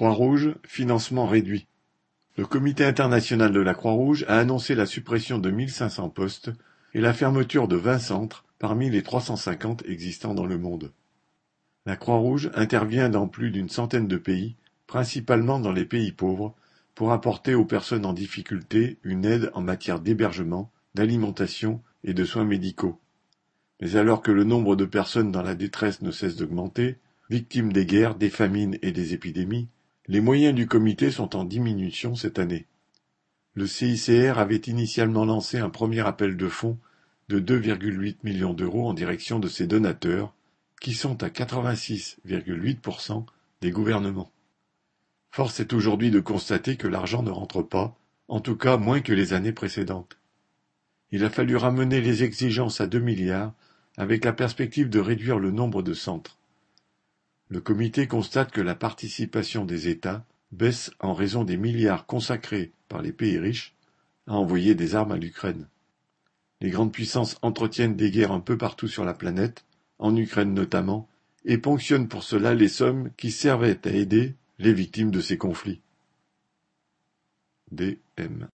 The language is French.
Croix-Rouge, financement réduit. Le Comité international de la Croix-Rouge a annoncé la suppression de 1500 postes et la fermeture de 20 centres parmi les 350 existants dans le monde. La Croix-Rouge intervient dans plus d'une centaine de pays, principalement dans les pays pauvres, pour apporter aux personnes en difficulté une aide en matière d'hébergement, d'alimentation et de soins médicaux. Mais alors que le nombre de personnes dans la détresse ne cesse d'augmenter, victimes des guerres, des famines et des épidémies, les moyens du comité sont en diminution cette année. Le CICR avait initialement lancé un premier appel de fonds de 2,8 millions d'euros en direction de ses donateurs, qui sont à 86,8% des gouvernements. Force est aujourd'hui de constater que l'argent ne rentre pas, en tout cas moins que les années précédentes. Il a fallu ramener les exigences à 2 milliards avec la perspective de réduire le nombre de centres. Le comité constate que la participation des États baisse en raison des milliards consacrés par les pays riches à envoyer des armes à l'Ukraine. Les grandes puissances entretiennent des guerres un peu partout sur la planète, en Ukraine notamment, et ponctionnent pour cela les sommes qui servaient à aider les victimes de ces conflits. DM